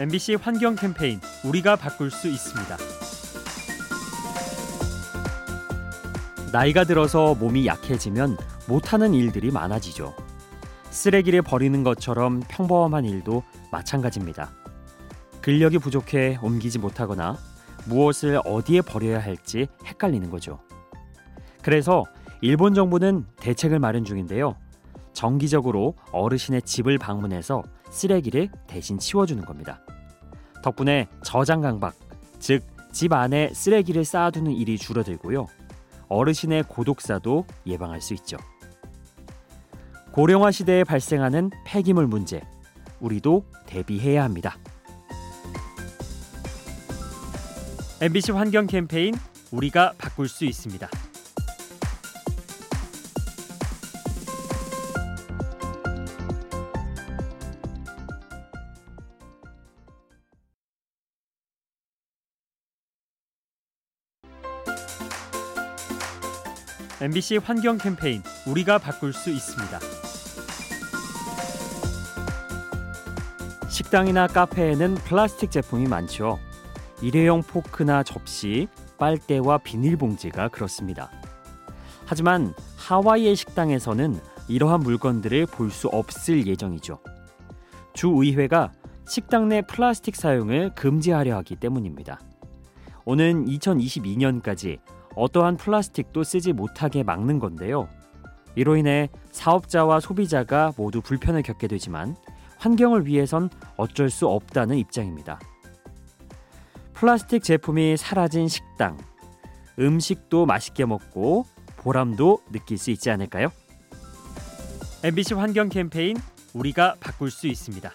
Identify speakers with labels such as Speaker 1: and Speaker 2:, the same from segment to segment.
Speaker 1: MBC 환경 캠페인 우리가 바꿀 수 있습니다. 나이가 들어서 몸이 약해지면 못하는 일들이 많아지죠. 쓰레기를 버리는 것처럼 평범한 일도 마찬가지입니다. 근력이 부족해 옮기지 못하거나 무엇을 어디에 버려야 할지 헷갈리는 거죠. 그래서 일본 정부는 대책을 마련 중인데요. 정기적으로 어르신의 집을 방문해서 쓰레기를 대신 치워주는 겁니다. 덕분에 저장 강박, 즉 집 안에 쓰레기를 쌓아두는 일이 줄어들고요. 어르신의 고독사도 예방할 수 있죠. 고령화 시대에 발생하는 폐기물 문제, 우리도 대비해야 합니다. MBC 환경 캠페인 우리가 바꿀 수 있습니다. MBC 환경 캠페인 우리가 바꿀 수 있습니다. 식당이나 카페에는 플라스틱 제품이 많죠. 일회용 포크나 접시, 빨대와 비닐봉지가 그렇습니다. 하지만 하와이의 식당에서는 이러한 물건들을 볼 수 없을 예정이죠. 주 의회가 식당 내 플라스틱 사용을 금지하려 하기 때문입니다. 오는 2022년까지 어떠한 플라스틱도 쓰지 못하게 막는 건데요. 이로 인해 사업자와 소비자가 모두 불편을 겪게 되지만 환경을 위해선 어쩔 수 없다는 입장입니다. 플라스틱 제품이 사라진 식당, 음식도 맛있게 먹고 보람도 느낄 수 있지 않을까요? MBC 환경 캠페인 우리가 바꿀 수 있습니다.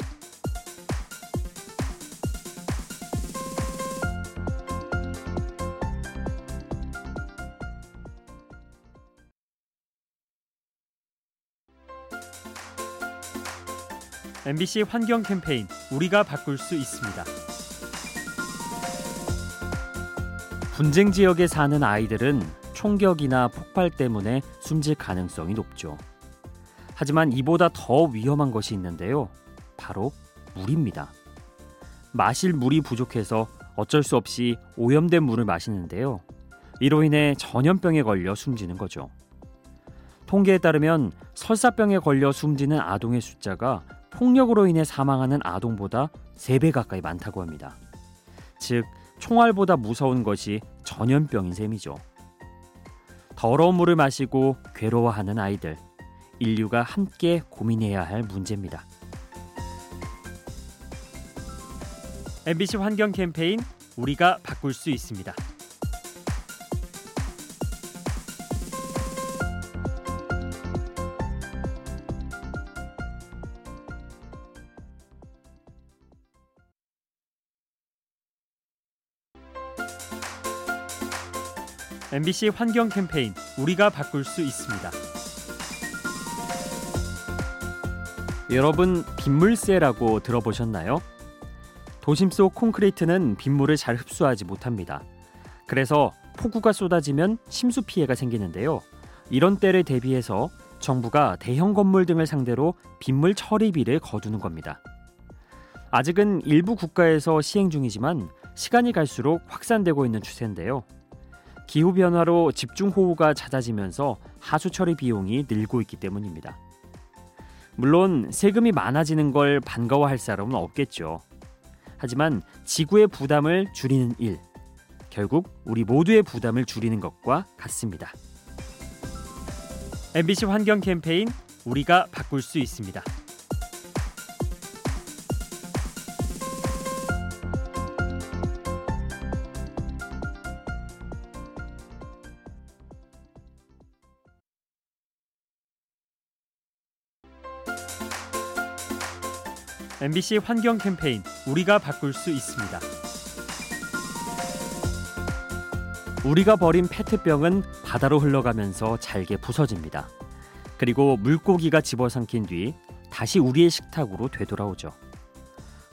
Speaker 1: MBC 환경 캠페인 우리가 바꿀 수 있습니다. 분쟁 지역에 사는 아이들은 총격이나 폭발 때문에 숨질 가능성이 높죠. 하지만 이보다 더 위험한 것이 있는데요. 바로 물입니다. 마실 물이 부족해서 어쩔 수 없이 오염된 물을 마시는데요. 이로 인해 전염병에 걸려 숨지는 거죠. 통계에 따르면 설사병에 걸려 숨지는 아동의 숫자가 폭력으로 인해 사망하는 아동보다 3배 가까이 많다고 합니다. 즉, 총알보다 무서운 것이 전염병인 셈이죠. 더러운 물을 마시고 괴로워하는 아이들. 인류가 함께 고민해야 할 문제입니다. MBC 환경 캠페인 우리가 바꿀 수 있습니다. MBC 환경 캠페인 우리가 바꿀 수 있습니다. 여러분 빗물세라고 들어보셨나요? 도심 속 콘크리트는 빗물을 잘 흡수하지 못합니다. 그래서 폭우가 쏟아지면 심수 피해가 생기는데요. 이런 때를 대비해서 정부가 대형 건물 등을 상대로 빗물 처리비를 거두는 겁니다. 아직은 일부 국가에서 시행 중이지만 시간이 갈수록 확산되고 있는 추세인데요. 기후 변화로 집중 호우가 잦아지면서 하수 처리 비용이 늘고 있기 때문입니다. 물론 세금이 많아지는 걸 반가워할 사람은 없겠죠. 하지만 지구의 부담을 줄이는 일, 결국 우리 모두의 부담을 줄이는 것과 같습니다. MBC 환경 캠페인 우리가 바꿀 수 있습니다. MBC 환경 캠페인 우리가 바꿀 수 있습니다. 우리가 버린 페트병은 바다로 흘러가면서 잘게 부서집니다. 그리고 물고기가 집어삼킨 뒤 다시 우리의 식탁으로 되돌아오죠.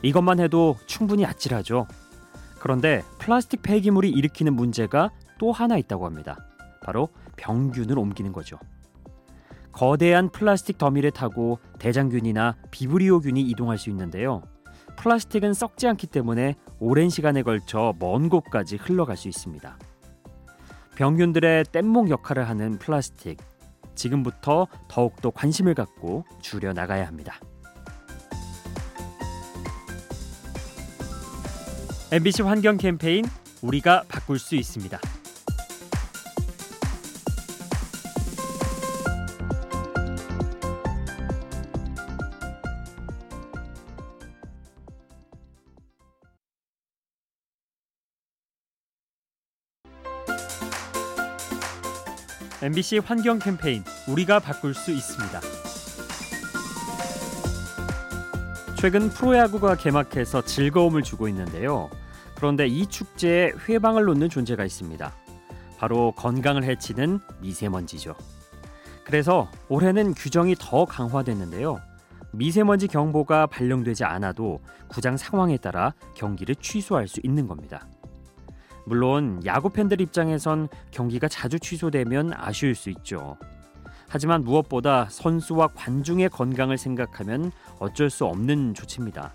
Speaker 1: 이것만 해도 충분히 아찔하죠. 그런데 플라스틱 폐기물이 일으키는 문제가 또 하나 있다고 합니다. 바로 병균을 옮기는 거죠. 거대한 플라스틱 더미를 타고 대장균이나 비브리오균이 이동할 수 있는데요. 플라스틱은 썩지 않기 때문에 오랜 시간에 걸쳐 먼 곳까지 흘러갈 수 있습니다. 병균들의 뗏목 역할을 하는 플라스틱. 지금부터 더욱더 관심을 갖고 줄여 나가야 합니다. MBC 환경 캠페인 우리가 바꿀 수 있습니다. MBC 환경 캠페인 우리가 바꿀 수 있습니다. 최근 프로야구가 개막해서 즐거움을 주고 있는데요. 그런데 이 축제에 회방을 놓는 존재가 있습니다. 바로 건강을 해치는 미세먼지죠. 그래서 올해는 규정이 더 강화됐는데요. 미세먼지 경보가 발령되지 않아도 구장 상황에 따라 경기를 취소할 수 있는 겁니다. 물론 야구 팬들 입장에선 경기가 자주 취소되면 아쉬울 수 있죠. 하지만 무엇보다 선수와 관중의 건강을 생각하면 어쩔 수 없는 조치입니다.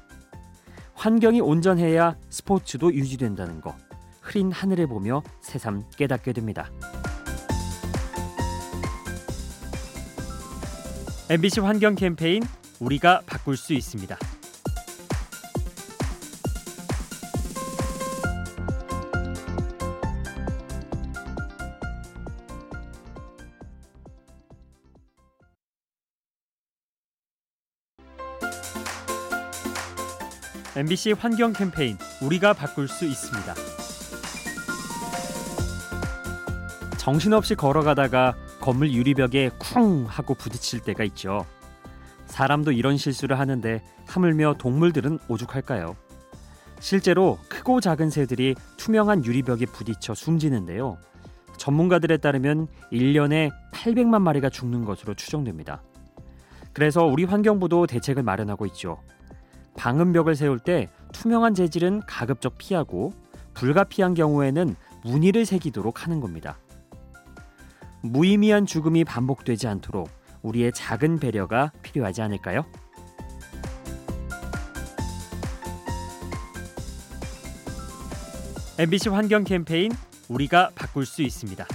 Speaker 1: 환경이 온전해야 스포츠도 유지된다는 거. 흐린 하늘을 보며 새삼 깨닫게 됩니다. MBC 환경 캠페인 우리가 바꿀 수 있습니다. MBC 환경 캠페인 우리가 바꿀 수 있습니다. 정신없이 걸어가다가 건물 유리벽에 쿵 하고 부딪힐 때가 있죠. 사람도 이런 실수를 하는데 하물며 동물들은 오죽할까요? 실제로 크고 작은 새들이 투명한 유리벽에 부딪혀 숨지는데요. 전문가들에 따르면 1년에 800만 마리가 죽는 것으로 추정됩니다. 그래서 우리 환경부도 대책을 마련하고 있죠. 방음벽을 세울 때 투명한 재질은 가급적 피하고 불가피한 경우에는 무늬를 새기도록 하는 겁니다. 무의미한 죽음이 반복되지 않도록 우리의 작은 배려가 필요하지 않을까요? MBC 환경 캠페인 우리가 바꿀 수 있습니다.